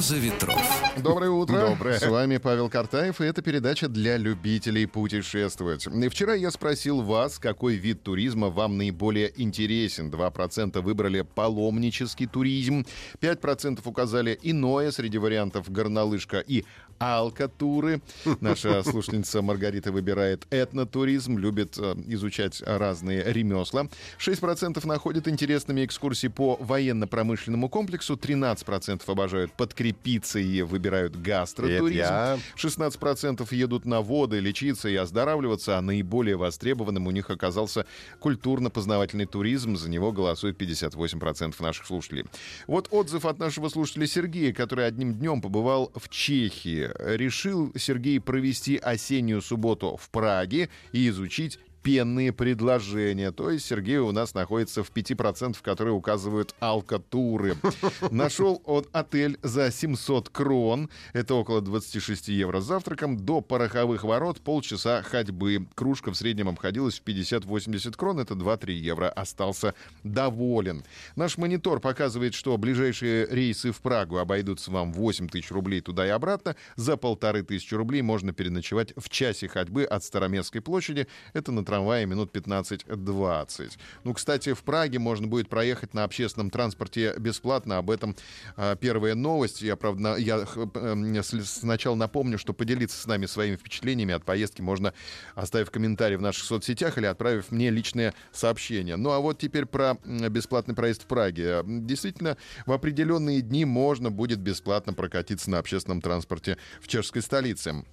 Роза ветров. Доброе утро. Доброе. С вами Павел Картаев, и это передача для любителей путешествовать. И вчера я спросил вас, какой вид туризма вам наиболее интересен. 2% выбрали паломнический туризм, 5% указали иное среди вариантов горнолыжка и алкотуры. Наша слушательница Маргарита выбирает этнотуризм, любит э, изучать разные ремесла. 6% находят интересными экскурсии по военно-промышленному комплексу, 13% обожают подкрепиться и выбирают гастротуризм. Я. 16% едут на воды, лечиться и оздоравливаться, а наиболее востребованным у них оказался культурно-познавательный туризм. За него голосует 58% наших слушателей. Вот отзыв от нашего слушателя Сергея, который одним днем побывал в Чехии. Решил Сергей провести осеннюю субботу в Праге и изучить пенные предложения. То есть Сергей у нас находится в 5%, которые указывают алкотуры. Нашел он отель за 700 крон. Это около 26 евро с завтраком. До пороховых ворот полчаса ходьбы. Кружка в среднем обходилась в 50-80 крон. Это 2-3 евро. Остался доволен. Наш монитор показывает, что ближайшие рейсы в Прагу обойдутся вам 8 тысяч рублей туда и обратно. За полторы тысячи рублей можно переночевать в часе ходьбы от Староместской площади. Это на трамвае минут 15-20. Ну, кстати, в Праге можно будет проехать на общественном транспорте бесплатно. Об этом а, первая новость. Я, правда, я с- сначала напомню, что поделиться с нами своими впечатлениями от поездки можно, оставив комментарий в наших соцсетях или отправив мне личное сообщение. Ну, а вот теперь про бесплатный проезд в Праге. Действительно, в определенные дни можно будет бесплатно прокатиться на общественном транспорте в чешской столице.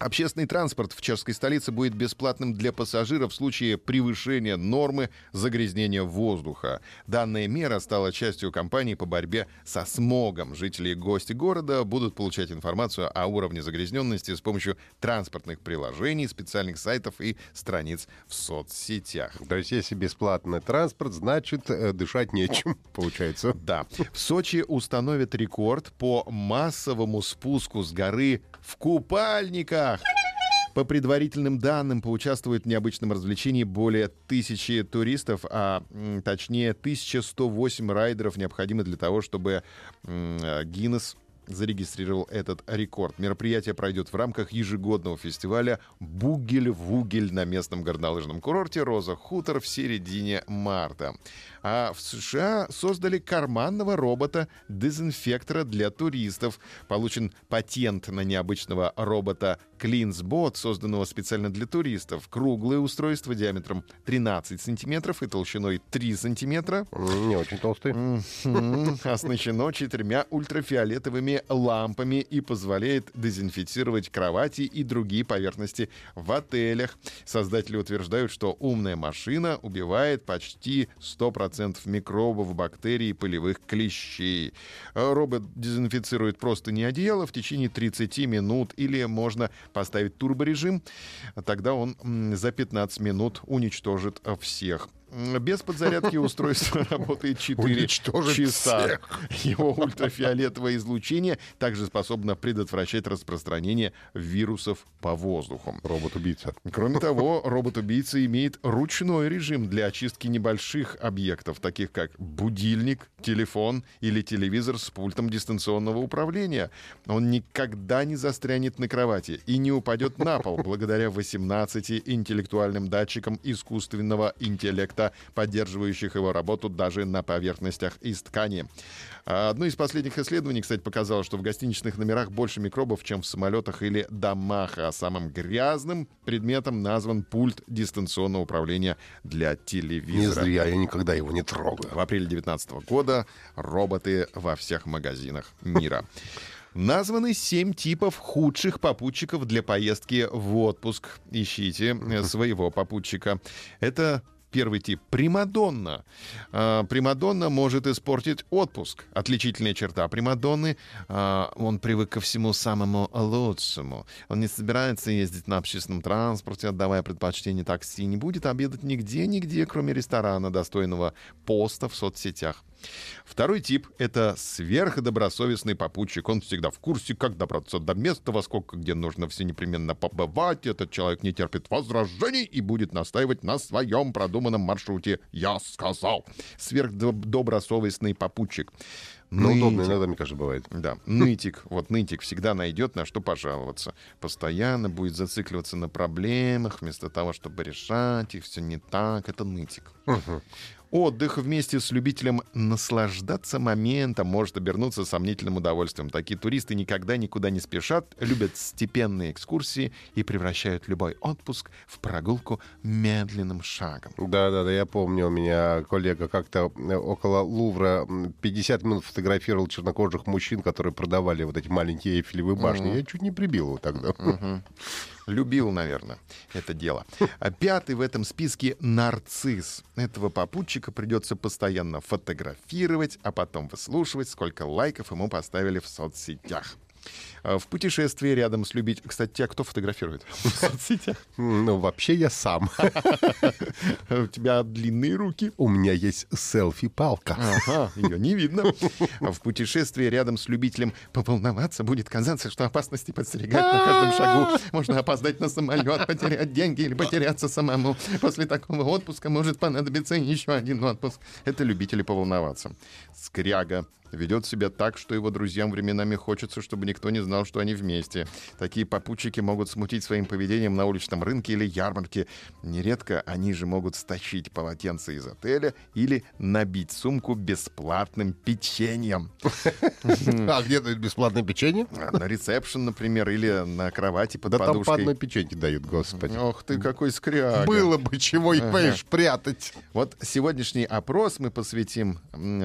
Общественный транспорт в чешской столице будет бесплатным для пассажиров в случае превышения нормы загрязнения воздуха. Данная мера стала частью кампании по борьбе со смогом. Жители и гости города будут получать информацию о уровне загрязненности с помощью транспортных приложений, специальных сайтов и страниц в соцсетях. То есть, если бесплатный транспорт, значит, э, дышать нечем, получается. Да. В Сочи установят рекорд по массовому спуску с горы в купальниках. По предварительным данным, поучаствуют в необычном развлечении более тысячи туристов, а точнее 1108 райдеров необходимы для того, чтобы э, Гиннес зарегистрировал этот рекорд. Мероприятие пройдет в рамках ежегодного фестиваля «Бугель-Вугель» на местном горнолыжном курорте «Роза Хутор» в середине марта. А в США создали карманного робота-дезинфектора для туристов. Получен патент на необычного робота CleansBot, созданного специально для туристов. Круглое устройство диаметром 13 сантиметров и толщиной 3 сантиметра. Не очень толстый. Оснащено четырьмя ультрафиолетовыми лампами и позволяет дезинфицировать кровати и другие поверхности в отелях. Создатели утверждают, что умная машина убивает почти 100% микробов, бактерий и полевых клещей. Робот дезинфицирует просто не одеяло в течение 30 минут или можно поставить турборежим, тогда он за 15 минут уничтожит э, всех. Без подзарядки устройство работает 4 Уничтожит часа. Его ультрафиолетовое излучение также способно предотвращать распространение вирусов по воздуху. Робот-убийца. Кроме того, робот-убийца имеет ручной режим для очистки небольших объектов, таких как будильник, телефон или телевизор с пультом дистанционного управления. Он никогда не застрянет на кровати и не упадет на пол благодаря 18 интеллектуальным датчикам искусственного интеллекта, поддерживающих его работу даже на поверхностях из ткани. Одно из последних исследований, кстати, показало, что в гостиничных номерах больше микробов, чем в самолетах или домах. А самым грязным предметом назван пульт дистанционного управления для Не телевизора. зря, я никогда его не трогаю. В апреле 2019 года роботы во всех магазинах мира. Названы семь типов худших попутчиков для поездки в отпуск. Ищите э, своего попутчика. Это Первый тип — примадонна. А, Примадонна может испортить отпуск. Отличительная черта примадонны а, — он привык ко всему самому лучшему. Он не собирается ездить на общественном транспорте, отдавая предпочтение такси, не будет обедать нигде-нигде, кроме ресторана, достойного поста в соцсетях. Второй тип — это сверхдобросовестный попутчик. Он всегда в курсе, как добраться до места, во сколько где нужно все непременно побывать. Этот человек не терпит возражений и будет настаивать на своем продуманном маршруте. Я сказал. Сверхдобросовестный попутчик. Ну, Нытик. удобно иногда, мне кажется, бывает. Да, нытик. Вот нытик всегда найдет на что пожаловаться. Постоянно будет зацикливаться на проблемах, вместо того, чтобы решать их. Все не так. Это нытик. Отдых вместе с любителем наслаждаться моментом может обернуться сомнительным удовольствием. Такие туристы никогда никуда не спешат, любят степенные экскурсии и превращают любой отпуск в прогулку медленным шагом. Да-да-да, я помню, у меня коллега как-то э, около Лувра м, 50 минут фотографировал чернокожих мужчин, которые продавали вот эти маленькие эйфелевые башни. Я чуть не прибил его тогда. Любил, наверное, это дело. А пятый в этом списке — нарцисс. Этого попутчика придется постоянно фотографировать, а потом выслушивать, сколько лайков ему поставили в соцсетях. А В путешествии рядом с любителем... Кстати, тебя кто фотографирует в соцсетях? Ну, вообще я сам. У тебя длинные руки. У меня есть селфи-палка. Ага, ее не видно. А В путешествии рядом с любителем поволноваться будет казаться, что опасности подстерегают на каждом шагу. Можно опоздать на самолет, потерять деньги или потеряться самому. После такого отпуска может понадобиться еще один отпуск. Это любители поволноваться. Скряга ведет себя так, что его друзьям временами хочется, чтобы никто не знал, что они вместе. Такие попутчики могут смутить своим поведением на уличном рынке или ярмарке. Нередко они же могут стащить полотенце из отеля или набить сумку бесплатным печеньем. А где дают бесплатное печенье? А, На ресепшн, например, или на кровати под Да там подушкой. одной печеньке дают, господи. Ох ты, какой скряга. Было бы чего, и понимаешь, прятать. Вот сегодняшний опрос мы посвятим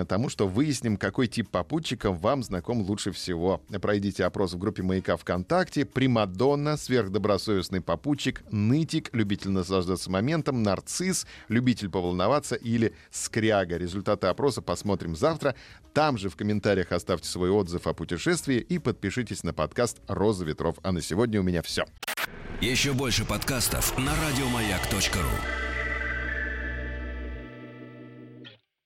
тому, что выясним, какой тип попутчика вам знаком лучше всего. Пройдите опрос в группе «Маяка ВКонтакте». Примадонна, сверхдобросовестный попутчик, нытик, любитель наслаждаться моментом, нарцисс, любитель поволноваться или скряга. Результаты опроса посмотрим завтра. Там же в комментариях оставьте свой отзыв о путешествии и подпишитесь на подкаст «Роза ветров». А на сегодня у меня все. Еще больше подкастов на радиомаяк.ру.